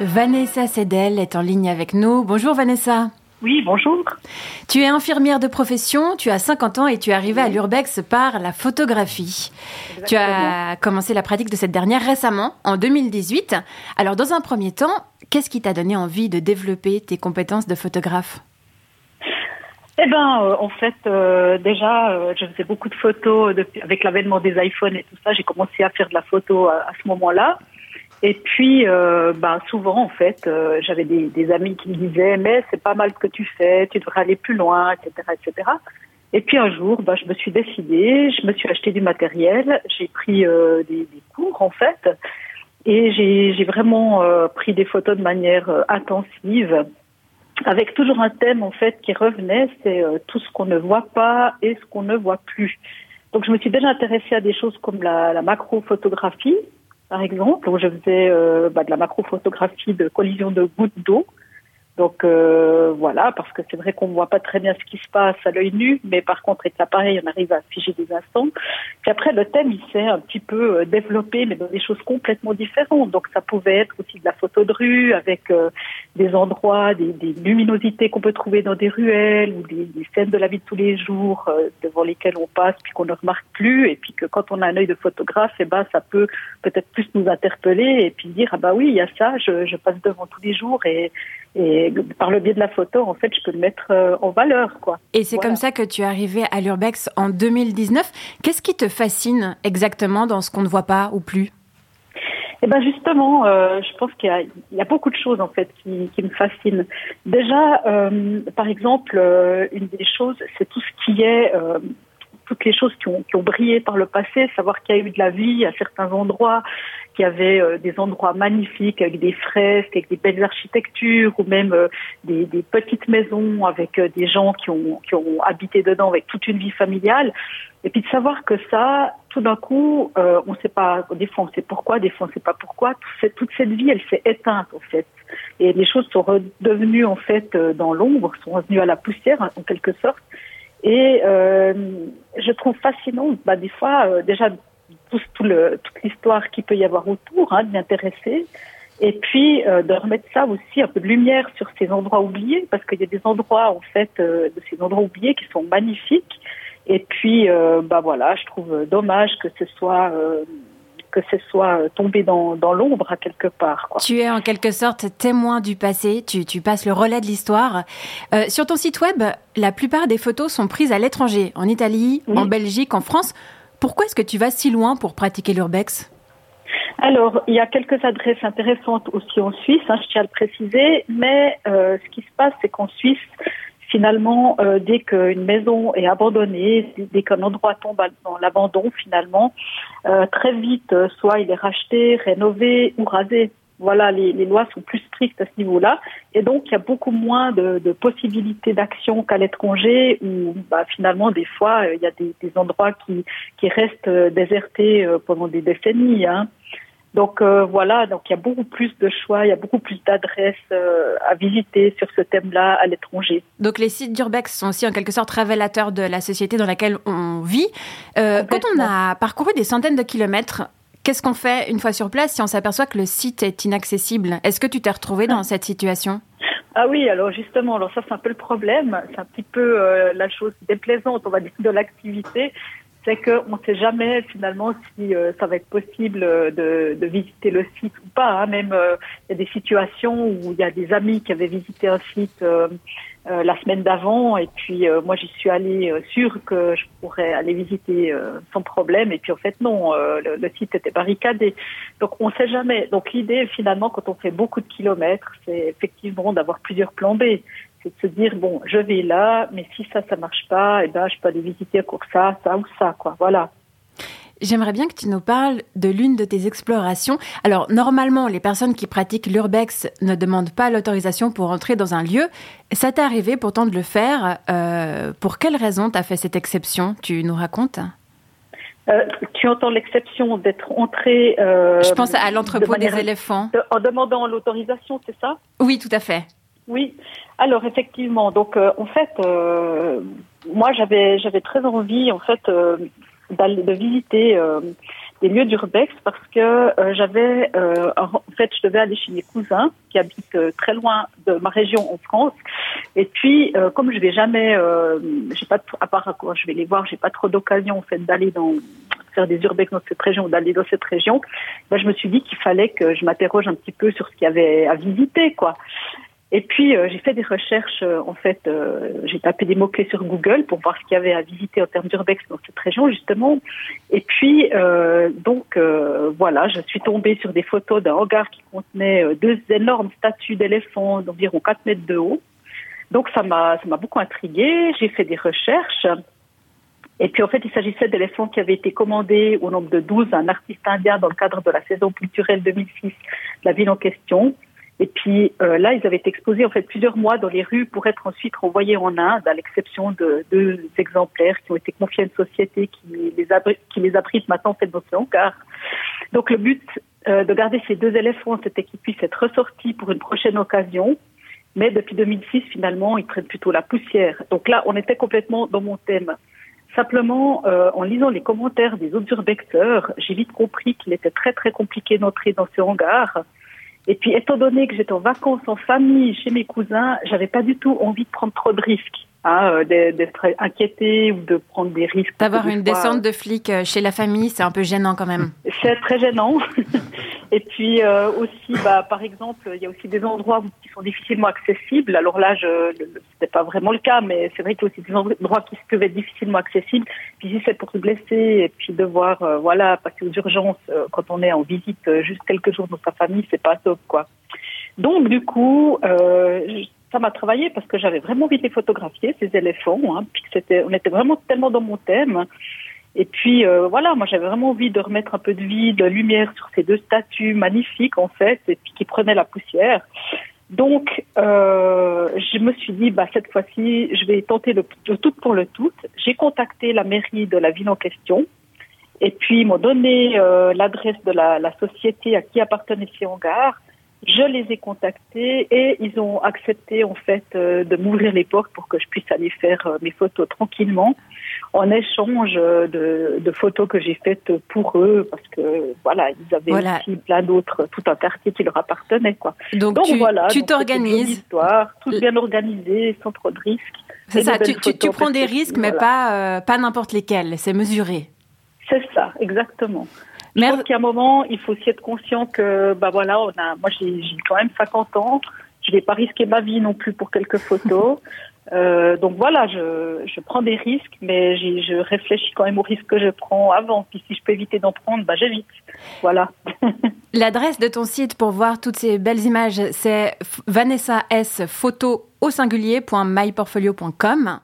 Vanessa Sedel est en ligne avec nous. Bonjour Vanessa. Oui, bonjour. Tu es infirmière de profession, tu as 50 ans et tu es arrivée à l'Urbex par la photographie. Tu as commencé la pratique de cette dernière récemment, en 2018. Alors dans un premier temps, qu'est-ce qui t'a donné envie de développer tes compétences de photographe? Eh ben, euh, en fait, euh, déjà, euh, je faisais beaucoup de photos avec l'avènement des iPhones et tout ça. J'ai commencé à faire de la photo à ce moment-là. Et puis, bah, souvent, en fait, euh, j'avais des, des, amis qui me disaient, mais c'est pas mal ce que tu fais, tu devrais aller plus loin, etc., etc. Et puis un jour, bah, je me suis décidée, je me suis acheté du matériel, j'ai pris euh, des, des, cours, en fait, et j'ai vraiment pris des photos de manière intensive, avec toujours un thème, en fait, qui revenait, c'est tout ce qu'on ne voit pas et ce qu'on ne voit plus. Donc, je me suis déjà intéressée à des choses comme la, la macro-photographie, par exemple, où je faisais euh, bah, de la macrophotographie de collision de gouttes d'eau. Donc euh, voilà, parce que c'est vrai qu'on ne voit pas très bien ce qui se passe à l'œil nu, mais par contre avec l'appareil, on arrive à figer des instants. Puis après, le thème, il s'est un petit peu euh, développé, mais dans des choses complètement différentes. Donc ça pouvait être aussi de la photo de rue, avec euh, des endroits, des, luminosités qu'on peut trouver dans des ruelles, ou des, scènes de la vie de tous les jours devant lesquelles on passe, puis qu'on ne remarque plus, et puis que quand on a un œil de photographe, eh ben ça peut peut-être plus nous interpeller, et puis dire, ah bah oui, il y a ça, je, je passe devant tous les jours, et et par le biais de la photo, en fait, je peux le mettre euh, en valeur, quoi. Et c'est comme ça que tu es arrivé à l'Urbex en 2019. Qu'est-ce qui te fascine exactement dans ce qu'on ne voit pas ou plus? Eh ben justement, euh, je pense qu'il y, y, a beaucoup de choses en fait qui, qui me fascinent. Déjà, euh, par exemple, euh, une des choses, c'est tout ce qui est toutes les choses qui ont, brillé par le passé, savoir qu'il y a eu de la vie à certains endroits, qu'il y avait euh, des endroits magnifiques avec des fresques, avec des belles architectures, ou même euh, des, petites maisons avec euh, des gens qui ont, habité dedans avec toute une vie familiale. Et puis de savoir que ça, tout d'un coup, on ne sait pas, des fois on sait pourquoi, des fois on ne sait pas pourquoi, toute cette, toute cette vie, elle s'est éteinte en fait. Et les choses sont redevenues en fait dans l'ombre, sont revenues à la poussière en quelque sorte. Et euh, je trouve fascinant, bah, des fois, euh, déjà tout, le, toute l'histoire qu'il peut y avoir autour, hein, de m'intéresser, et puis euh, de remettre ça aussi un peu de lumière sur ces endroits oubliés, parce qu'il y a des endroits en fait euh, de ces endroits oubliés qui sont magnifiques. Et puis, euh, bah voilà, je trouve dommage que ce soit que ce soit tombé dans, dans l'ombre à quelque part. Quoi. Tu es en quelque sorte témoin du passé, tu, tu passes le relais de l'histoire. Euh, sur ton site web, la plupart des photos sont prises à l'étranger, en Italie, oui. en Belgique, en France. Pourquoi est-ce que tu vas si loin pour pratiquer l'urbex? Alors, il y a quelques adresses intéressantes aussi en Suisse, hein, je tiens à le préciser, mais euh, ce qui se passe, c'est qu'en Suisse, finalement, euh, dès qu'une maison est abandonnée, dès qu'un endroit tombe dans l'abandon, finalement, euh, très vite, euh, soit il est racheté, rénové ou rasé. Voilà, les, lois sont plus strictes à ce niveau-là, et donc il y a beaucoup moins de, possibilités d'action qu'à l'étranger, où bah, finalement des fois euh, il y a des, endroits qui, restent désertés pendant des décennies. Hein. Donc euh, voilà, donc il y a beaucoup plus de choix, il y a beaucoup plus d'adresses euh, à visiter sur ce thème-là à l'étranger. Donc les sites d'Urbex sont aussi en quelque sorte révélateurs de la société dans laquelle on vit. Euh, quand on a parcouru des centaines de kilomètres, qu'est-ce qu'on fait une fois sur place si on s'aperçoit que le site est inaccessible? Est-ce que tu t'es retrouvé dans cette situation? Ah oui, alors justement, alors ça c'est un peu le problème, c'est un petit peu euh, la chose déplaisante, on va dire, de l'activité, c'est qu'on ne sait jamais finalement si euh, ça va être possible de, de, visiter le site ou pas. Hein. Même euh, il y a des situations où il y a des amis qui avaient visité un site euh, la semaine d'avant et puis moi j'y suis allée sûre que je pourrais aller visiter sans problème et puis en fait non, le, le, site était barricadé. Donc on ne sait jamais. Donc l'idée finalement quand on fait beaucoup de kilomètres, c'est effectivement d'avoir plusieurs plans B c'est de se dire bon, je vais là, mais si ça, ça marche pas, et eh ben, je peux aller visiter encore ça, ça ou ça, quoi. Voilà. J'aimerais bien que tu nous parles de l'une de tes explorations. Alors, normalement, les personnes qui pratiquent l'urbex ne demandent pas l'autorisation pour entrer dans un lieu. Ça t'est arrivé pourtant de le faire. Euh, pour quelle raison t'as fait cette exception? Tu nous racontes? Euh, tu entends l'exception d'être entré. Euh, Je pense à l'entrepôt de des éléphants. De, en demandant l'autorisation, c'est ça? Oui, tout à fait. Oui, alors effectivement, donc euh, en fait, euh, moi j'avais j'avais très envie en fait euh, de visiter des lieux d'urbex parce que euh, j'avais, euh, en fait, je devais aller chez mes cousins qui habitent euh, très loin de ma région en France. Et puis, comme je vais jamais, j'ai pas, à part quand je vais les voir, j'ai pas trop d'occasion en fait d'aller dans faire des urbex dans cette région, d'aller dans cette région. Ben, je me suis dit qu'il fallait que je m'interroge un petit peu sur ce qu'il y avait à visiter, quoi. Et puis euh, j'ai fait des recherches, euh, en fait, euh, j'ai tapé des mots-clés sur Google pour voir ce qu'il y avait à visiter en termes d'urbex dans cette région, justement. Et puis, donc, voilà, je suis tombée sur des photos d'un hangar qui contenait deux énormes statues d'éléphants d'environ 4 mètres de haut. Donc ça m'a ça m'a beaucoup intriguée, j'ai fait des recherches. Et puis en fait, il s'agissait d'éléphants qui avaient été commandés au nombre de 12 à un artiste indien dans le cadre de la saison culturelle 2006 de la ville en question. Et puis euh, là, ils avaient été exposés en fait plusieurs mois dans les rues pour être ensuite renvoyés en Inde, à l'exception de deux exemplaires qui ont été confiés à une société qui les abrite, qui maintenant en fait dans ce hangar. Donc le but euh, de garder ces deux éléphants, c'était qu'ils puissent être ressortis pour une prochaine occasion. Mais depuis 2006, finalement, ils prennent plutôt la poussière. Donc là, on était complètement dans mon thème. Simplement, euh, en lisant les commentaires des autres urbexeurs, j'ai vite compris qu'il était très très compliqué d'entrer dans ce hangar et puis, étant donné que j'étais en vacances en famille chez mes cousins, j'avais pas du tout envie de prendre trop de risques. Hein, euh, d'être inquiété ou de prendre des risques. D'avoir une descente de flics euh, chez la famille, c'est un peu gênant quand même. C'est très gênant. Et puis euh, aussi, bah, par exemple, il y a aussi des endroits qui sont difficilement accessibles. Alors là, je n'est pas vraiment le cas, mais c'est vrai qu'il y a aussi des endroits qui peuvent être difficilement accessibles. Puis si c'est pour se blesser et puis devoir voilà passer aux urgences quand on est en visite juste quelques jours dans sa famille, c'est pas top quoi. Donc du coup, euh, ça m'a travaillé parce que j'avais vraiment envie de les photographier, ces éléphants. Hein, puis c'était, on était vraiment tellement dans mon thème. Et puis euh, voilà, moi j'avais vraiment envie de remettre un peu de vie, de lumière sur ces deux statues magnifiques en fait, et puis qui prenaient la poussière. Donc euh, je me suis dit, bah cette fois-ci, je vais tenter le, tout pour le tout. J'ai contacté la mairie de la ville en question. Et puis ils m'ont donné euh, l'adresse de la, la, société à qui appartenait ces hangars. Je les ai contactés et ils ont accepté en fait euh, de m'ouvrir les portes pour que je puisse aller faire euh, mes photos tranquillement en échange de, de photos que j'ai faites pour eux parce que voilà ils avaient aussi plein d'autres tout un quartier qui leur appartenait quoi. Donc, tu, voilà, tu t'organises. Histoire, tout bien organisé sans trop de risques. C'est ça. Tu, tu, tu, prends des risques mais pas euh, pas n'importe lesquels. C'est mesuré. C'est ça exactement. Je pense qu'à un moment, il faut aussi être conscient que, bah voilà, on a, moi j'ai quand même 50 ans, je vais pas risquer ma vie non plus pour quelques photos. Euh, donc voilà, je, je prends des risques, mais je réfléchis quand même aux risques que je prends avant. Puis si je peux éviter d'en prendre, bah j'évite. Voilà. L'adresse de ton site pour voir toutes ces belles images, c'est Vanessa S photo au singulier.myportfolio.com.